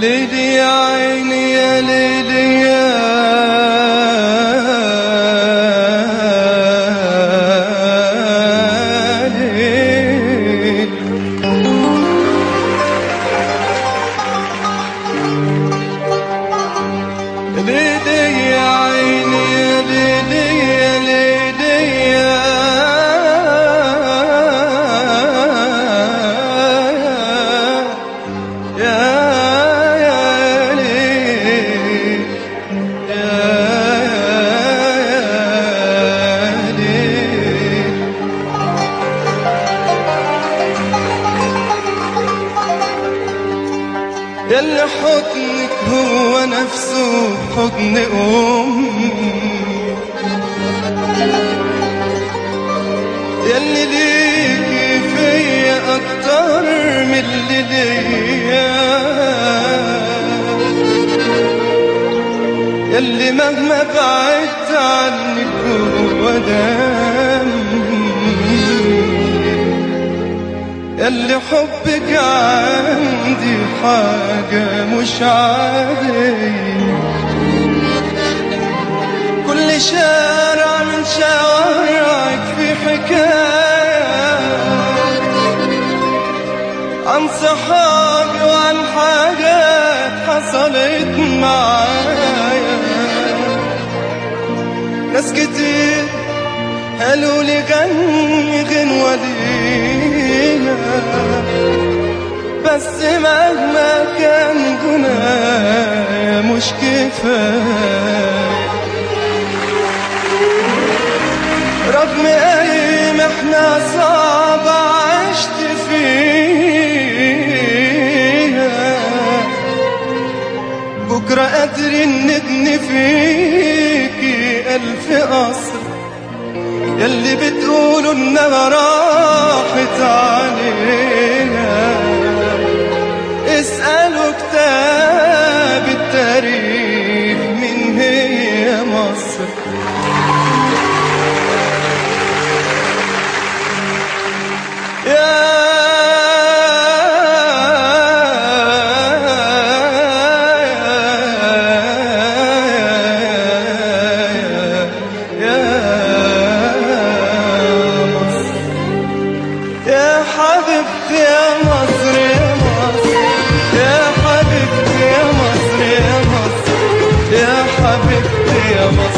ليلي يا يلي حضنك هو نفسه حضن أمي. يلي ليكي فيا أكتر من اللي ليا. يلي مهما بعدت عنك هو دمي يلي حبك عندي حاجة مش عادية كل شارع من شوارعك في حكاية. عن صحابي وعن حاجات حصلت معايا. ناس كتير قالوا لي غني غنوة لينا بس مهما كان جنايا مش كفاية رغم اي محنة صعبة عشت فيها. بكرة قادرين نبني فيكي ألف قصر. يلي بتقولوا إنها راحت علينا مصر. يا حبيبتي يا مصر. Yeah.